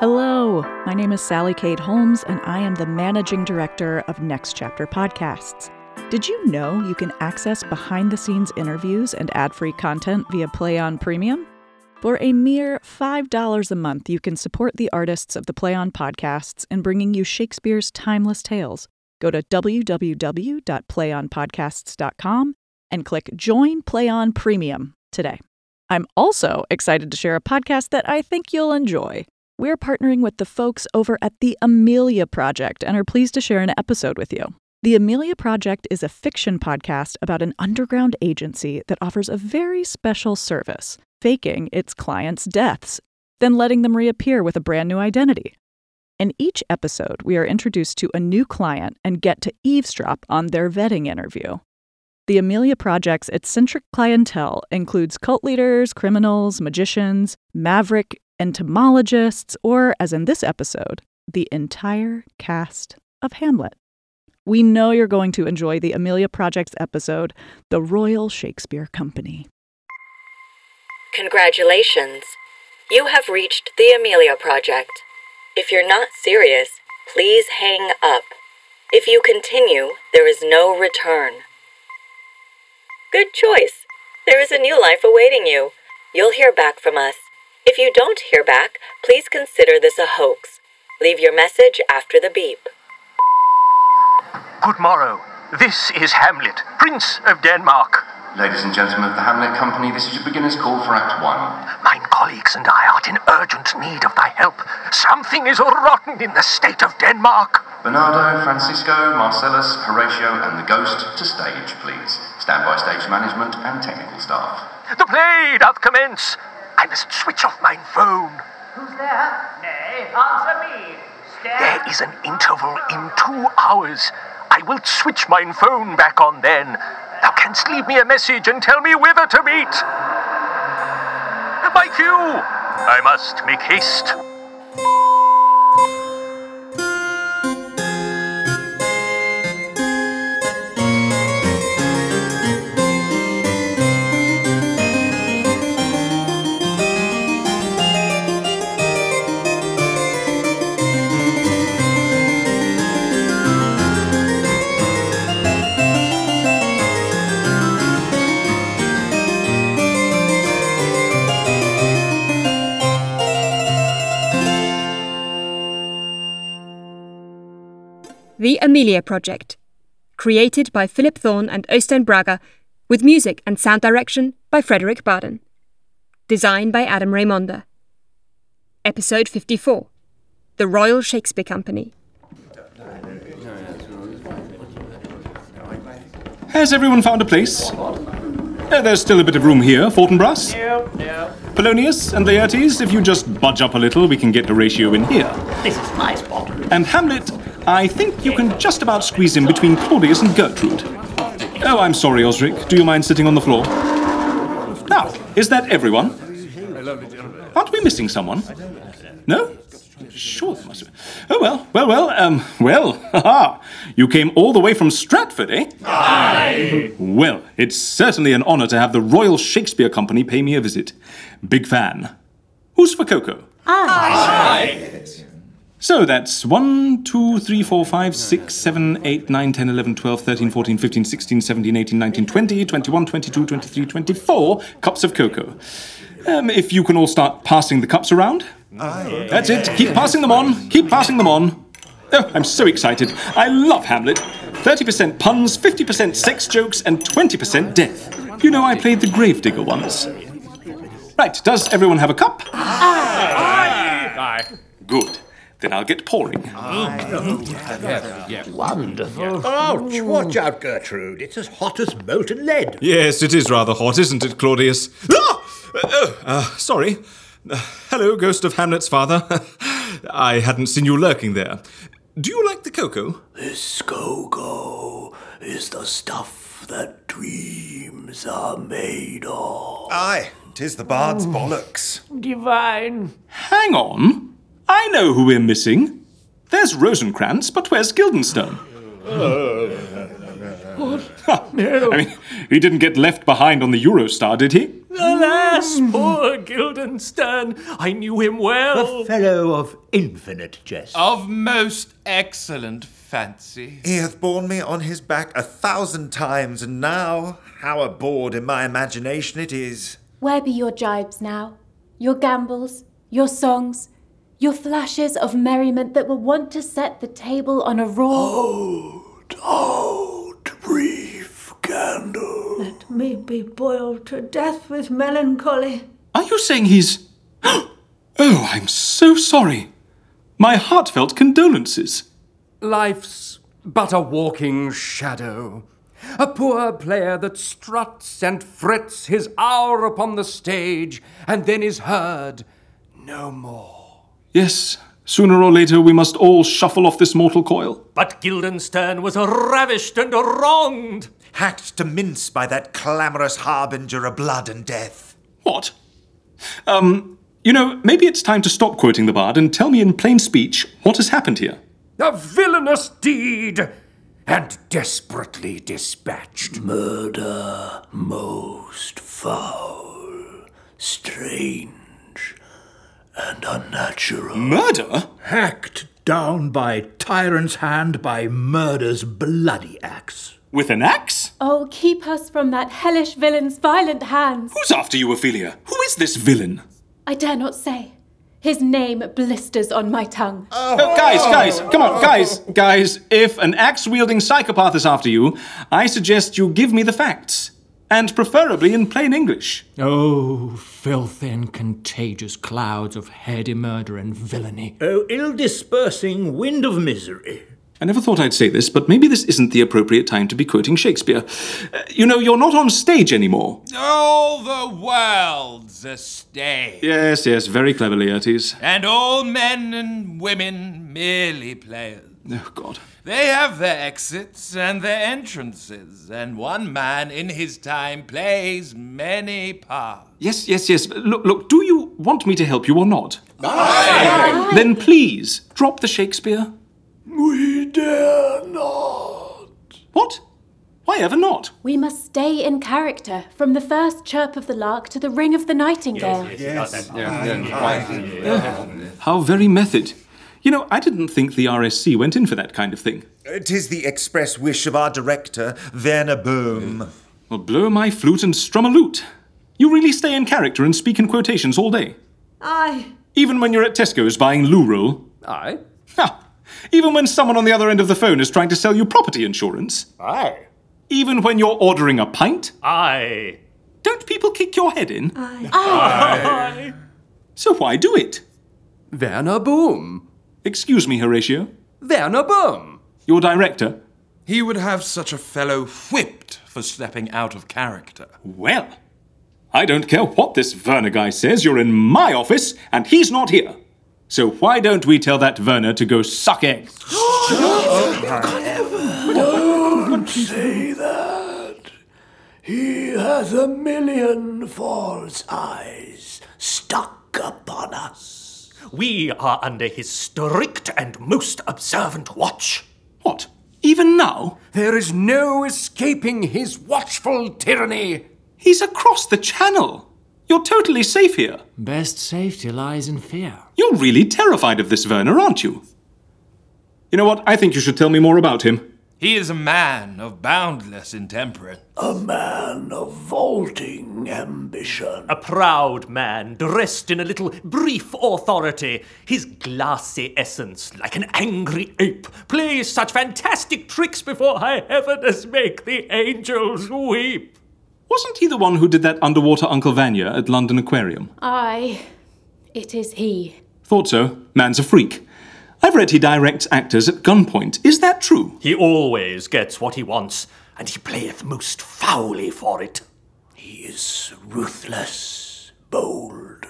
Hello, my name is Sally Cade Holmes, and I am the managing director of Next Chapter Podcasts. Did you know you can access behind the scenes interviews and ad free content via Play On Premium? For a mere $5 a month, you can support the artists of the Play On podcasts in bringing you Shakespeare's timeless tales. Go to www.playonpodcasts.com and click Join Play On Premium today. I'm also excited to share a podcast that I think you'll enjoy. We're partnering with the folks over at the Amelia Project and are pleased to share an episode with you. The Amelia Project is a fiction podcast about an underground agency that offers a very special service, faking its clients' deaths, then letting them reappear with a brand new identity. In each episode, we are introduced to a new client and get to eavesdrop on their vetting interview. The Amelia Project's eccentric clientele includes cult leaders, criminals, magicians, maverick entomologists, or, as in this episode, the entire cast of Hamlet. We know you're going to enjoy the Amelia Project's episode, The Royal Shakespeare Company. Congratulations! You have reached the Amelia Project. If you're not serious, please hang up. If you continue, there is no return. Good choice. There is a new life awaiting you. You'll hear back from us. If you don't hear back, please consider this a hoax. Leave your message after the beep. Good morrow. This is Hamlet, Prince of Denmark. Ladies and gentlemen of the Hamlet Company, this is your beginner's call for Act One. Mine colleagues and I are in urgent need of thy help. Something is rotten in the state of Denmark. Bernardo, Francisco, Marcellus, Horatio, and the Ghost to stage, please. Stand by stage management and technical staff. The play doth commence. I must switch off mine phone. Who's there? Nay, answer me. Stand. There is an interval in two hours. I will switch mine phone back on then. Thou canst leave me a message and tell me whither to meet. My cue. I must make haste. The Amelia Project, created by Philip Thorne and Øystein Brager, with music and sound direction by Frederick Barden. Design by Adam Raymonda. Episode 54 The Royal Shakespeare Company. Has everyone found a place? Uh, there's still a bit of room here, Fortinbras. Nope, nope. Polonius and Laertes, if you just budge up a little, we can get Horatio in here. This is my spot. And Hamlet, I think you can just about squeeze in between Claudius and Gertrude. Oh, I'm sorry, Osric. Do you mind sitting on the floor? Now, is that everyone? Aren't we missing someone? No? Sure, there must be. Oh, well, well, well, um, well, haha. You came all the way from Stratford, eh? Aye. Well, it's certainly an honor to have the Royal Shakespeare Company pay me a visit. Big fan. Who's for cocoa? So that's 1, 2, 3, 4, 5, 6, 7, 8, 9, 10, 11, 12, 13, 14, 15, 16, 17, 18, 19, 20, 21, 22, 23, 24 cups of cocoa. Um, if you can all start passing the cups around. That's it. Keep passing them on. Keep passing them on. Oh, I'm so excited. I love Hamlet. 30% puns, 50% sex jokes, and 20% death. You know, I played the gravedigger once. Right, does everyone have a cup? Aye. Aye. Good. Then I'll get pouring. Wonderful. Ouch! Watch out, Gertrude. It's as hot as molten lead. Yes, it is rather hot, isn't it, Claudius? Ah! Uh, oh, uh, sorry. Uh, hello, ghost of Hamlet's father. I hadn't seen you lurking there. Do you like the cocoa? This cocoa is the stuff that dreams are made of. Aye, tis the bard's bollocks. Divine. Hang on. I know who we're missing. There's Rosencrantz, but where's Guildenstern? Oh. I mean, he didn't get left behind on the Eurostar, did he? Alas, poor Guildenstern. I knew him well. A fellow of infinite jest. Of most excellent fancy. He hath borne me on his back a thousand times, and now how abhorred in my imagination it is. Where be your jibes now? Your gambols? Your songs? Your flashes of merriment that were wont to set the table on a roar. Out, brief candle. Let me be boiled to death with melancholy. Are you saying he's. Oh, I'm so sorry. My heartfelt condolences. Life's but a walking shadow. A poor player that struts and frets his hour upon the stage and then is heard no more. Yes, sooner or later we must all shuffle off this mortal coil. But Guildenstern was ravished and wronged. Hacked to mince by that clamorous harbinger of blood and death. What? Um, you know, maybe it's time to stop quoting the bard and tell me in plain speech what has happened here. A villainous deed and desperately dispatched. Murder most foul, strange, and unnatural. Murder? Hacked down by tyrant's hand by murder's bloody axe. With an axe? Oh, keep us from that hellish villain's violent hands. Who's after you, Ophelia? Who is this villain? I dare not say. His name blisters on my tongue. Oh, guys, guys, come on, guys, guys. If an axe wielding psychopath is after you, I suggest you give me the facts. And preferably in plain English. Oh, filthy and contagious clouds of heady murder and villainy. Oh, ill dispersing wind of misery. I never thought I'd say this, but maybe this isn't the appropriate time to be quoting Shakespeare. Uh, you know, you're not on stage anymore. All the world's a stage. Yes, yes, very cleverly, Laertes. And all men and women merely players. Oh, God. They have their exits and their entrances, and one man in his time plays many parts. Yes, yes, yes. Look, look, do you want me to help you or not? Aye. Then please, drop the Shakespeare. We dare not. What? Why ever not? We must stay in character, from the first chirp of the lark to the ring of the nightingale. Yes, Yes. Oh, how very method. You know, I didn't think the RSC went in for that kind of thing. It is the express wish of our director, Werner Bohm. Well, blow my flute and strum a lute. You really stay in character and speak in quotations all day. Aye. Even when you're at Tesco's buying loo roll. Aye. Ha! Even when someone on the other end of the phone is trying to sell you property insurance. Aye. Even when you're ordering a pint. Aye. Don't people kick your head in? Aye. Aye. So why do it? Werner Boom. Excuse me, Horatio. Werner Boom. Your director? He would have such a fellow whipped for stepping out of character. Well, I don't care what this Werner guy says, you're in my office and he's not here. So why don't we tell that Werner to go suck eggs? Oh, don't say that. He has a million false eyes stuck upon us. We are under his strict and most observant watch. What? Even now? There is no escaping his watchful tyranny. He's across the channel. You're totally safe here. Best safety lies in fear. You're really terrified of this Werner, aren't you? You know what? I think you should tell me more about him. He is a man of boundless intemperance. A man of vaulting ambition. A proud man, dressed in a little brief authority. His glassy essence, like an angry ape, plays such fantastic tricks before high heaven as make the angels weep. Wasn't he the one who did that underwater Uncle Vanya at London Aquarium? Aye. It is he. Thought so. Man's a freak. I've read he directs actors at gunpoint. Is that true? He always gets what he wants, and he playeth most foully for it. He is ruthless, bold,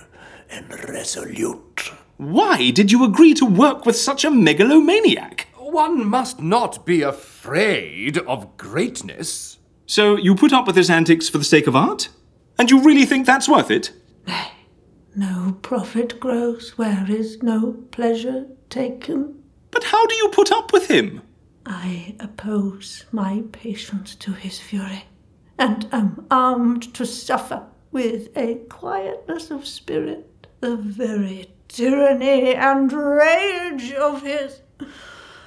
and resolute. Why did you agree to work with such a megalomaniac? One must not be afraid of greatness. So you put up with his antics for the sake of art? And you really think that's worth it? No profit grows where is no pleasure taken. But how do you put up with him? I oppose my patience to his fury, and am armed to suffer with a quietness of spirit the very tyranny and rage of his.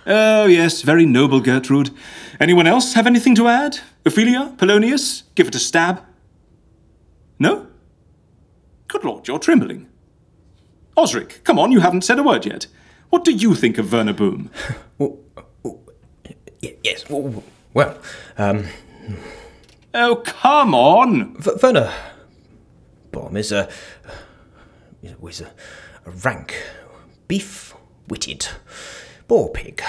Oh, yes, very noble, Gertrude. Anyone else have anything to add? Ophelia? Polonius? Give it a stab? No? Good lord, you're trembling. Osric, come on, you haven't said a word yet. What do you think of Werner Boom? yes, well, um. Oh, come on! V- Werner Bohm is a. is a, a rank, beef witted boar pig.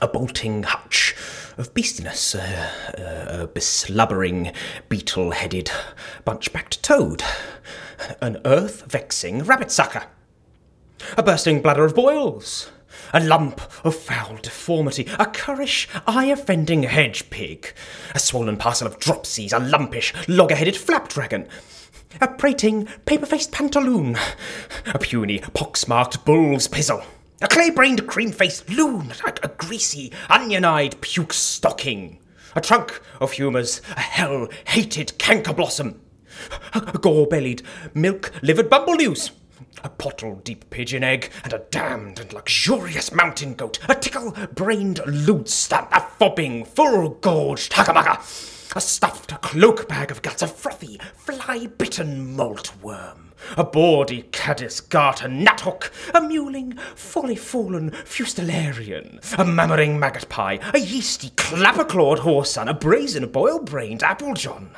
A bolting hutch of beastiness, a, a beslubbering, beetle headed, bunch backed toad, an earth vexing rabbit sucker, a bursting bladder of boils, a lump of foul deformity, a currish, eye offending hedge pig, a swollen parcel of dropsies, a lumpish, logger headed flapdragon, a prating, paper faced pantaloon, a puny, pox-marked bull's pizzle, a clay brained, cream faced loon, a, a greasy, onion eyed puke stocking, a trunk of humours, a hell hated canker blossom, a gore bellied, milk livered bumblenews, a pottle deep pigeon egg, and a damned and luxurious mountain goat, a tickle brained lewd stamp, a fobbing, full gorged hugger a stuffed cloak bag of guts, a frothy, fly bitten malt worm, a bawdy caddis garter nuthook, a mewling, folly fallen fustilarian, a mammering maggot pie, a yeasty clapper clawed horse whoreson, a brazen boil brained applejohn,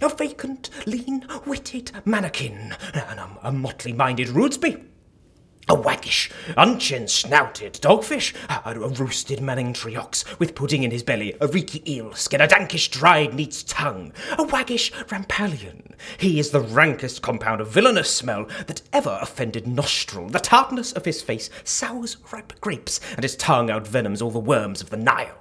a vacant, lean witted mannequin, and um, a, a motley minded rudesby. A waggish, unchin snouted dogfish, a, a roasted Manningtree ox with pudding in his belly, a reeky eel skin, a dankish dried neat's tongue, a waggish rampallion. He is the rankest compound of villainous smell that ever offended nostril. The tartness of his face sours ripe grapes, and his tongue outvenoms all the worms of the Nile.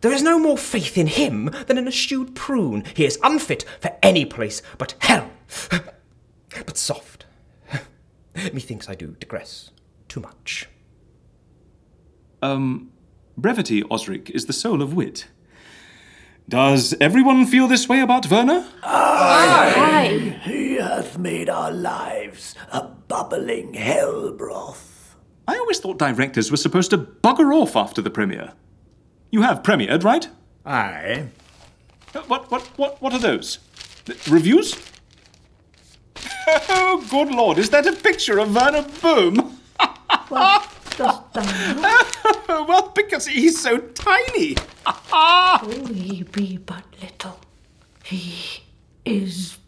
There is no more faith in him than in a stewed prune. He is unfit for any place but hell. But soft. Methinks I do digress too much. Um, brevity, Osric, is the soul of wit. Does everyone feel this way about Werner? Aye. He hath made our lives a bubbling hell broth. I always thought directors were supposed to bugger off after the premiere. You have premiered, right? Aye. Uh, What, what, what, what are those? Uh, Reviews? Oh, good lord, is that a picture of Werner Boom? What dost thou know? well, because he's so tiny. oh, he be but little. He is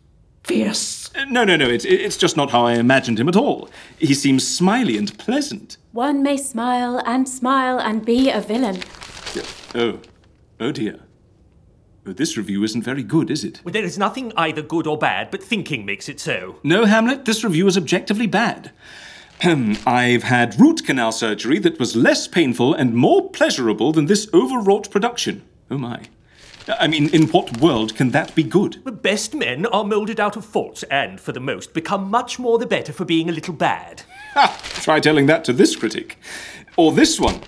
fierce. Uh, No, no, no, it's, it's just not how I imagined him at all. He seems smiley and pleasant. One may smile and smile and be a villain. Oh, oh dear. This review isn't very good, is it? Well, there is nothing either good or bad, but thinking makes it so. No, Hamlet, this review is objectively bad. I've had root canal surgery that was less painful and more pleasurable than this overwrought production. Oh my. I mean, in what world can that be good? The best men are moulded out of faults and, for the most, become much more the better for being a little bad. Ha! Try telling that to this critic. Or this one.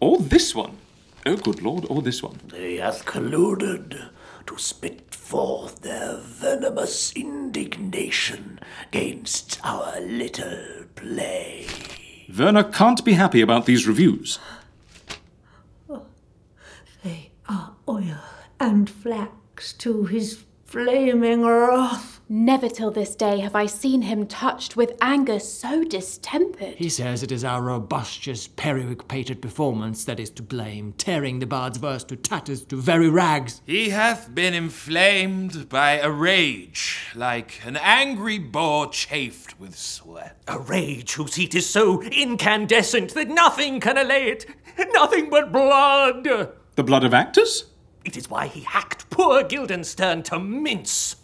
Or this one. Oh, good lord, or this one. They hath colluded to spit forth their venomous indignation against our little play. Werner can't be happy about these reviews. They are oil and flax to his flaming wrath. Never till this day have I seen him touched with anger so distempered. He says it is our robustious, periwig pated performance that is to blame, tearing the bard's verse to tatters to very rags. He hath been inflamed by a rage, like an angry boar chafed with sweat. A rage whose heat is so incandescent that nothing can allay it. Nothing but blood. The blood of actors? It is why he hacked poor Guildenstern to mince.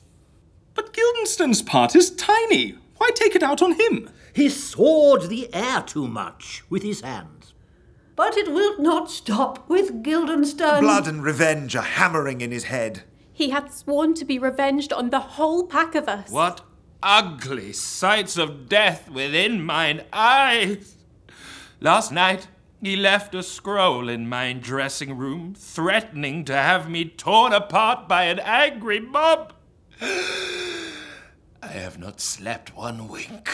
But Guildenstern's part is tiny. Why take it out on him? He sawed the air too much with his hands. But it will not stop with Guildenstern. Blood and revenge are hammering in his head. He hath sworn to be revenged on the whole pack of us. What ugly sights of death within mine eyes! Last night he left a scroll in my dressing room, threatening to have me torn apart by an angry mob. I have not slept one wink.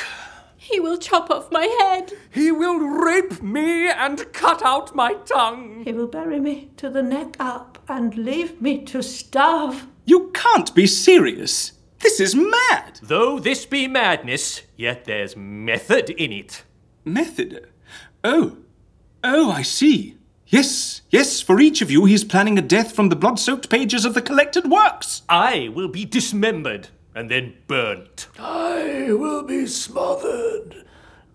He will chop off my head. He will rape me and cut out my tongue. He will bury me to the neck up and leave me to starve. You can't be serious. This is mad. Though this be madness, yet there's method in it. Method? Oh. Oh, I see. Yes, yes, for each of you he's planning a death from the blood soaked pages of the collected works. I will be dismembered and then burnt. I will be smothered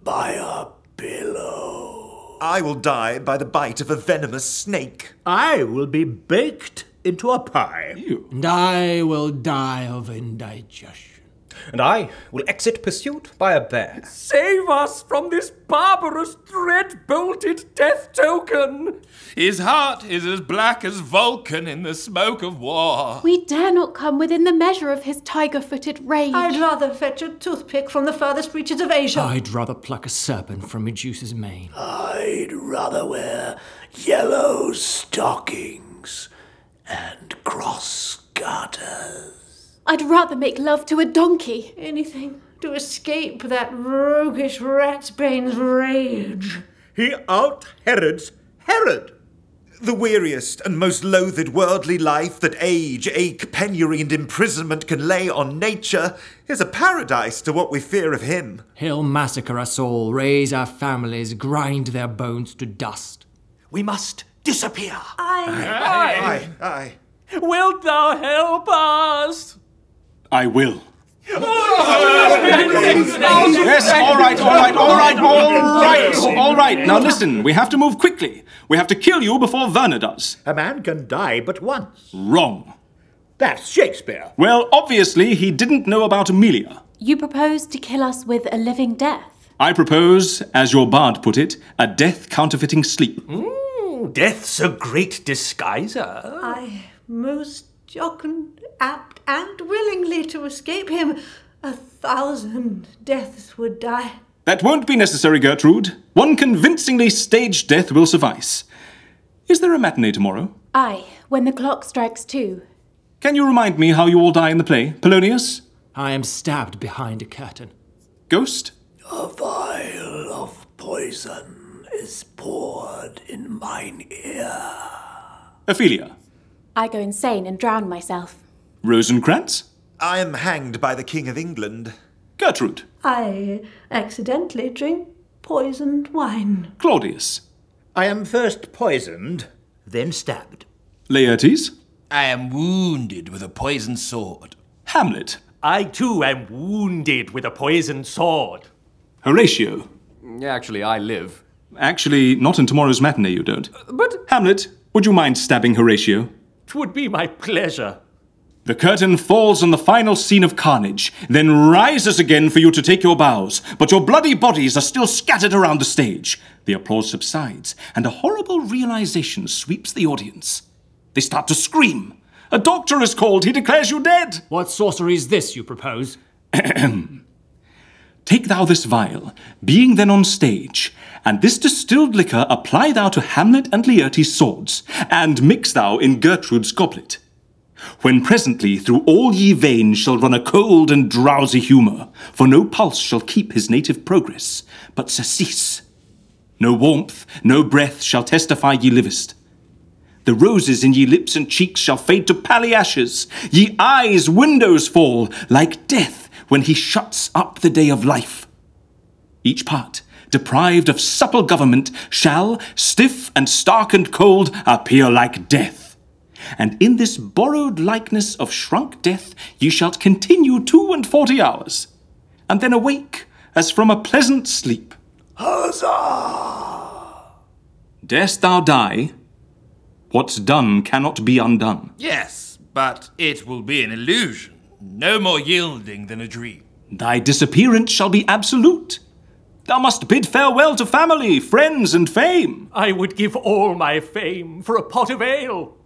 by a pillow. I will die by the bite of a venomous snake. I will be baked into a pie. And I will die of indigestion. And I will exit pursuit by a bear. Save us from this barbarous, dread-bolted death token! His heart is as black as Vulcan in the smoke of war. We dare not come within the measure of his tiger-footed rage. I'd rather fetch a toothpick from the furthest reaches of Asia. I'd rather pluck a serpent from Medusa's mane. I'd rather wear yellow stockings and cross garters. I'd rather make love to a donkey. Anything to escape that roguish ratsbane's rage. He out Herods Herod. The weariest and most loathed worldly life that age, ache, penury, and imprisonment can lay on nature is a paradise to what we fear of him. He'll massacre us all, raise our families, grind their bones to dust. We must disappear. Aye. Aye, aye. Aye. Wilt thou help us? I will. yes, all right, all right, all right, all right, all right. Now listen, we have to move quickly. We have to kill you before Werner does. A man can die but once. Wrong. That's Shakespeare. Well, obviously, he didn't know about Amelia. You propose to kill us with a living death. I propose, as your bard put it, a death counterfeiting sleep. Mm, death's a great disguiser. I most jocund, apt, and willingly to escape him. A thousand deaths would die. That won't be necessary, Gertrude. One convincingly staged death will suffice. Is there a matinee tomorrow? Aye, when the clock strikes two. Can you remind me how you all die in the play, Polonius? I am stabbed behind a curtain. Ghost? A vial of poison is poured in mine ear. Ophelia? I go insane and drown myself. Rosencrantz? I am hanged by the King of England. Gertrude? I accidentally drink poisoned wine. Claudius? I am first poisoned, then stabbed. Laertes? I am wounded with a poisoned sword. Hamlet? I too am wounded with a poisoned sword. Horatio? Actually, I live. Actually, not in tomorrow's matinee, you don't. But Hamlet, would you mind stabbing Horatio? Twould be my pleasure. The curtain falls on the final scene of carnage, then rises again for you to take your bows, but your bloody bodies are still scattered around the stage. The applause subsides, and a horrible realization sweeps the audience. They start to scream. A doctor is called. He declares you dead. What sorcery is this you propose? Take thou this vial, being then on stage, and this distilled liquor apply thou to Hamlet and Laertes' swords, and mix thou in Gertrude's goblet. When presently through all ye veins shall run a cold and drowsy humour, for no pulse shall keep his native progress, but surcease. No warmth, no breath shall testify ye livest. The roses in ye lips and cheeks shall fade to pally ashes. Ye eyes, windows fall, like death when he shuts up the day of life. Each part, deprived of supple government, shall, stiff and stark and cold, appear like death. And in this borrowed likeness of shrunk death ye shall continue two and forty hours, and then awake as from a pleasant sleep. Huzzah! Darest thou die? What's done cannot be undone. Yes, but it will be an illusion. No more yielding than a dream. Thy disappearance shall be absolute. Thou must bid farewell to family, friends, and fame. I would give all my fame for a pot of ale.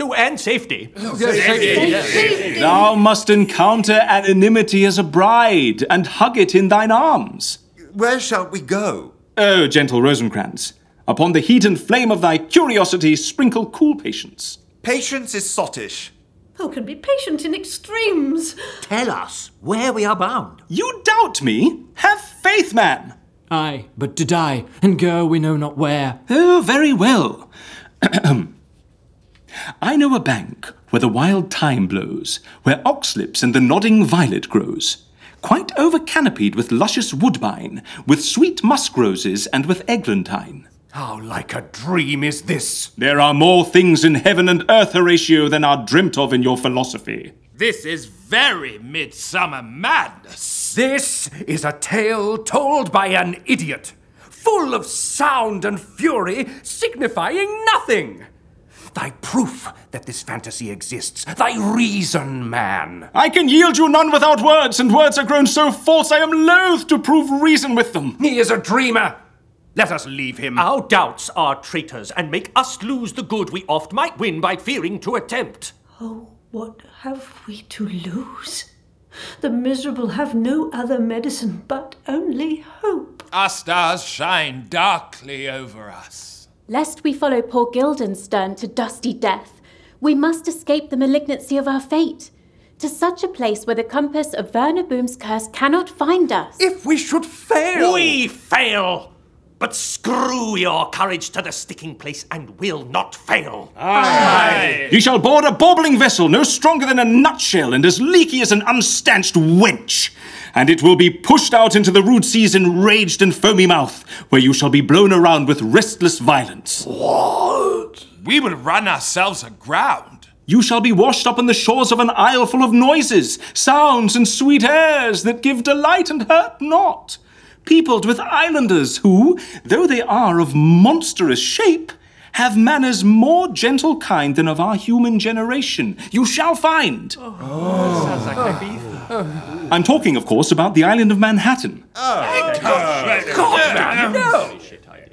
Oh, and safety. Safety Thou must encounter anonymity as a bride and hug it in thine arms. Where shall we go? Oh, gentle Rosencrantz, upon the heat and flame of thy curiosity sprinkle cool patience. Patience is sottish. Who can be patient in extremes? Tell us where we are bound. You doubt me? Have faith, man. Aye, but to die and go we know not where. Oh, very well. I know a bank where the wild thyme blows, where oxlips and the nodding violet grows, quite over canopied with luscious woodbine, with sweet musk roses and with eglantine. How like a dream is this? There are more things in heaven and earth, Horatio, than are dreamt of in your philosophy. This is very midsummer madness. This is a tale told by an idiot, full of sound and fury, signifying nothing. Thy proof that this fantasy exists, thy reason, man. I can yield you none without words, and words are grown so false I am loath to prove reason with them. He is a dreamer. Let us leave him. Our doubts are traitors and make us lose the good we oft might win by fearing to attempt. Oh, what have we to lose? The miserable have no other medicine but only hope. Our stars shine darkly over us. Lest we follow poor Guildenstern to dusty death, we must escape the malignancy of our fate. To such a place where the compass of Werner Boom's curse cannot find us. If we should fail! We fail! But screw your courage to the sticking place and we'll not fail. Aye. Ye shall board a baubling vessel no stronger than a nutshell and as leaky as an unstanched wench. And it will be pushed out into the rude sea's enraged and foamy mouth, where you shall be blown around with restless violence. What? We will run ourselves aground. You shall be washed up on the shores of an isle full of noises, sounds, and sweet airs that give delight and hurt not peopled with islanders who, though they are of monstrous shape, have manners more gentle kind than of our human generation. You shall find. Oh. Sounds like I'm talking, of course, about the island of Manhattan. Oh, God, no.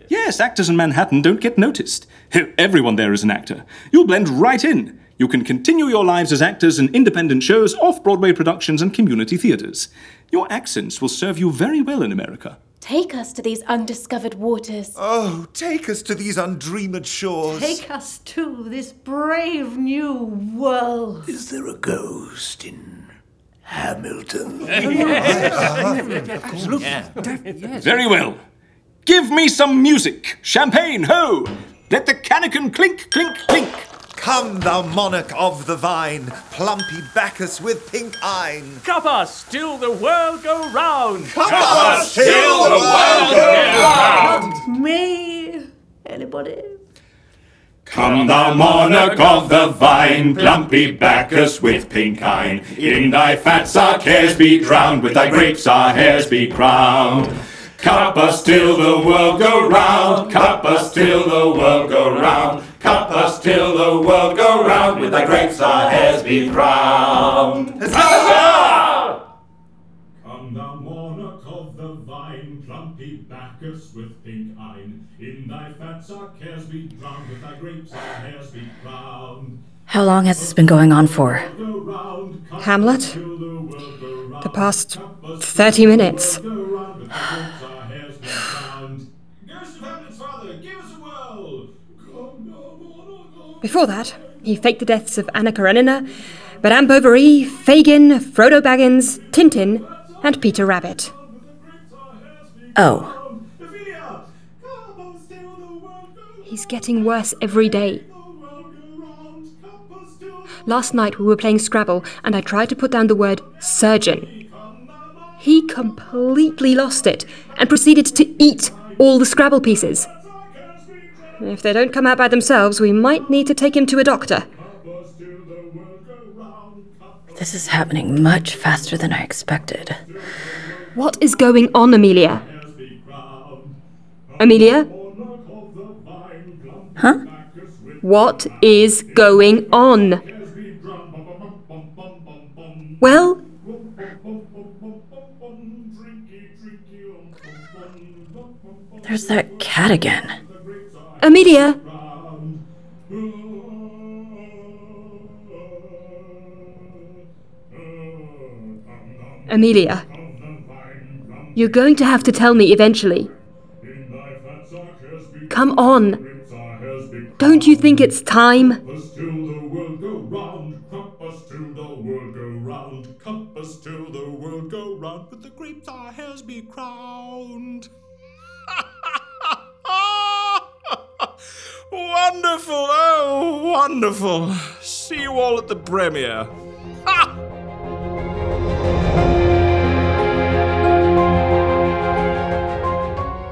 Yes, actors in Manhattan don't get noticed. Everyone there is an actor. You'll blend right in. You can continue your lives as actors in independent shows, off Broadway productions, and community theatres. Your accents will serve you very well in America. Take us to these undiscovered waters. Oh, take us to these undreamed shores. Take us to this brave new world. Is there a ghost in Hamilton? Very well. Give me some music. Champagne, ho! Let the cannikin clink, clink, clink. Come, thou monarch of the vine, plumpy Bacchus with pink eyne. Cup us till the world go round. Cup us till the world go round. Me? Anybody? Come, thou monarch of the vine, plumpy Bacchus with pink eyne. In thy fats our cares be drowned, with thy grapes our hairs be crowned. Cup us till the world go round, cup us till the world go round. Cup us till the world go round, with thy grapes our hairs be crowned. How long has this been going on for? Hamlet? The past 30 minutes. Before that, he faked the deaths of Anna Karenina, Madame Bovary, Fagin, Frodo Baggins, Tintin, and Peter Rabbit. Oh. He's getting worse every day. Last night we were playing Scrabble and I tried to put down the word surgeon. He completely lost it and proceeded to eat all the Scrabble pieces. If they don't come out by themselves, we might need to take him to a doctor. This is happening much faster than I expected. What is going on, Amelia? Amelia? Huh? What is going on? Well, There's that cat again. Amelia? Amelia, you're going to have to tell me eventually. Come on. Don't you think it's time? Wonderful! Oh, wonderful! See you all at the premiere.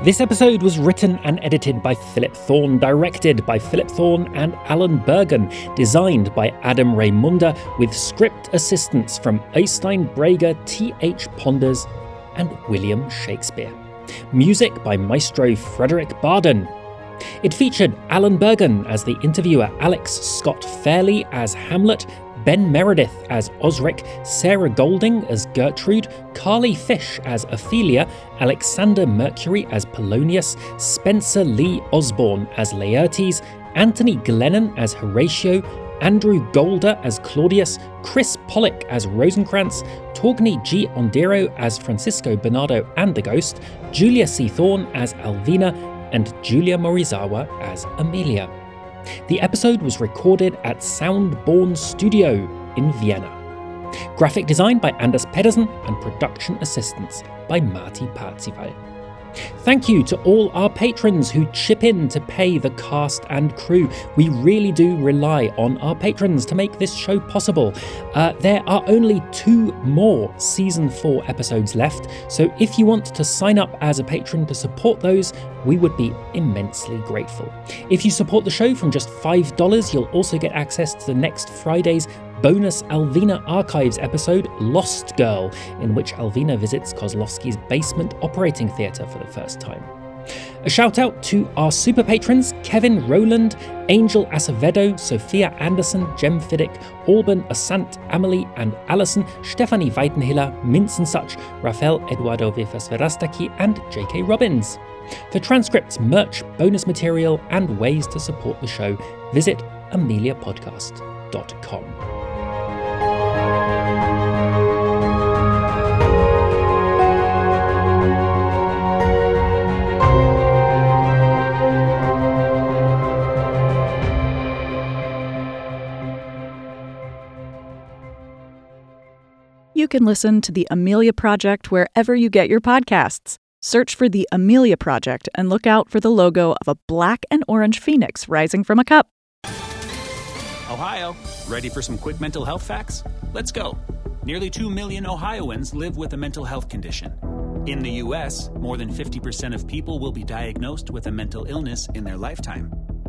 This episode was written and edited by Philip Thorne, directed by Philip Thorne and Alan Bergen, designed by Adam Raymonda, with script assistance from Øystein Brager, T.H. Ponders, and William Shakespeare. Music by Maestro Frederick Barden. It featured Alan Bergen as the interviewer, Alex Scott Fairley as Hamlet, Ben Meredith as Osric, Sarah Golding as Gertrude, Carly Fish as Ophelia, Alexander Mercury as Polonius, Spencer Lee Osborne as Laertes, Anthony Glennon as Horatio, Andrew Golder as Claudius, Chris Pollock as Rosencrantz, Torgny G. Aanderaa as Francisco Bernardo and the Ghost, Julia C. Thorne as Alvina, and Julia Morizawa as Amelia. The episode was recorded at Soundborn Studio in Vienna. Graphic design by Anders Pedersen and production assistance by Marty Parzival. Thank you to all our patrons who chip in to pay the cast and crew. We really do rely on our patrons to make this show possible. Uh, there are only two more season 4 episodes left, so if you want to sign up as a patron to support those, we would be immensely grateful. If you support the show from just $5, you'll also get access to the next Friday's bonus Alvina Archives episode, Lost Girl, in which Alvina visits Kozlovsky's basement operating theatre for the first time. A shout out to our super patrons Kevin Rowland, Angel Acevedo, Sophia Anderson, Jem Fiddick, Alban Asant, Amelie and Allison, Stephanie Weitenhiller, Mince and Such, Rafael Eduardo Vifas Verastaki, and J.K. Robbins. For transcripts, merch, bonus material, and ways to support the show, visit ameliapodcast.com. You can listen to The Amelia Project wherever you get your podcasts. Search for The Amelia Project and look out for the logo of a black and orange phoenix rising from a cup. Ohio, ready for some quick mental health facts? Let's go. Nearly 2 million Ohioans live with a mental health condition. In the U.S., more than 50% of people will be diagnosed with a mental illness in their lifetime.